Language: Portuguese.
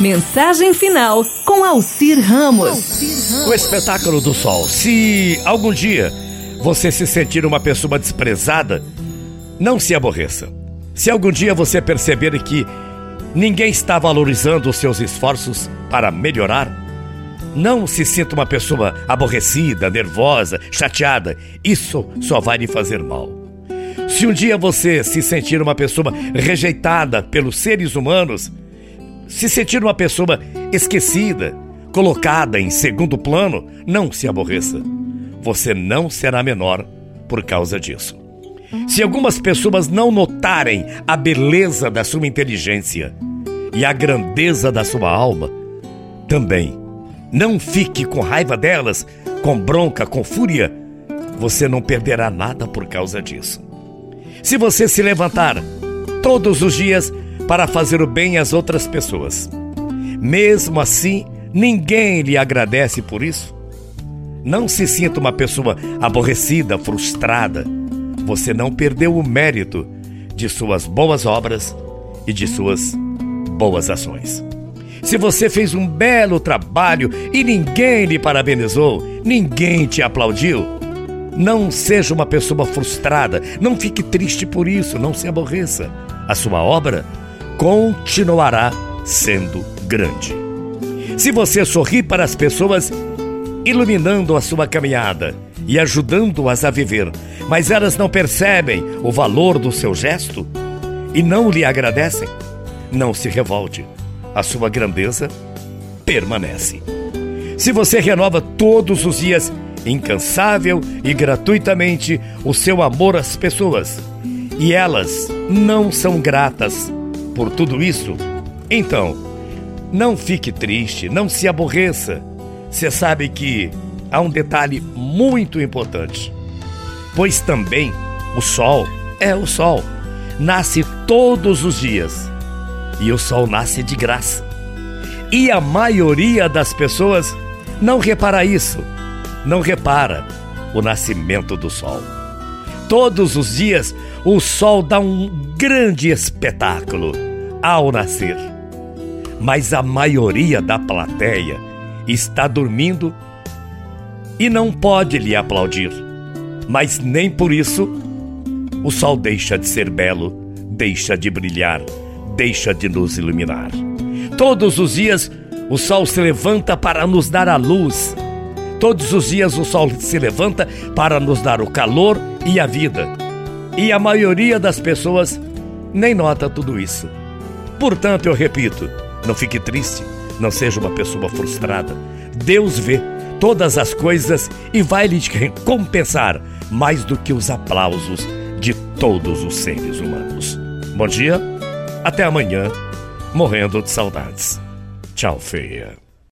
Mensagem final com Alcir Ramos. O espetáculo do sol. Se algum dia você se sentir uma pessoa desprezada, não se aborreça. Se algum dia você perceber que ninguém está valorizando os seus esforços para melhorar, não se sinta uma pessoa aborrecida, nervosa, chateada. Isso só vai lhe fazer mal. Se um dia você se sentir uma pessoa rejeitada pelos seres humanos, se sentir uma pessoa esquecida, colocada em segundo plano, não se aborreça. Você não será menor por causa disso. Se algumas pessoas não notarem a beleza da sua inteligência e a grandeza da sua alma, também não fique com raiva delas, com bronca, com fúria. Você não perderá nada por causa disso. Se você se levantar todos os dias para fazer o bem às outras pessoas, mesmo assim, ninguém lhe agradece por isso. Não se sinta uma pessoa aborrecida, frustrada. Você não perdeu o mérito de suas boas obras e de suas boas ações. Se você fez um belo trabalho e ninguém lhe parabenizou, ninguém te aplaudiu, não seja uma pessoa frustrada, não fique triste por isso, não se aborreça. A sua obra continuará sendo grande. Se você sorri para as pessoas, iluminando a sua caminhada e ajudando-as a viver, mas elas não percebem o valor do seu gesto e não lhe agradecem, não se revolte. A sua grandeza permanece. Se você renova todos os dias, incansável e gratuitamente, o seu amor às pessoas, e elas não são gratas por tudo isso, então, não fique triste, não se aborreça você sabe que há um detalhe muito importante. Pois também o sol é o sol. Nasce todos os dias. E o sol nasce de graça. E a maioria das pessoas não repara isso. Não repara o nascimento do sol. Todos os dias o sol dá um grande espetáculo ao nascer. Mas a maioria da plateia está dormindo e não pode lhe aplaudir. Mas nem por isso o sol deixa de ser belo, deixa de brilhar, deixa de nos iluminar. Todos os dias o sol se levanta para nos dar a luz. Todos os dias o sol se levanta para nos dar o calor e a vida. E a maioria das pessoas nem nota tudo isso. Portanto, eu repito, não fique triste não seja uma pessoa frustrada. Deus vê todas as coisas e vai lhe recompensar mais do que os aplausos de todos os seres humanos. Bom dia, até amanhã, morrendo de saudades. Tchau, feia.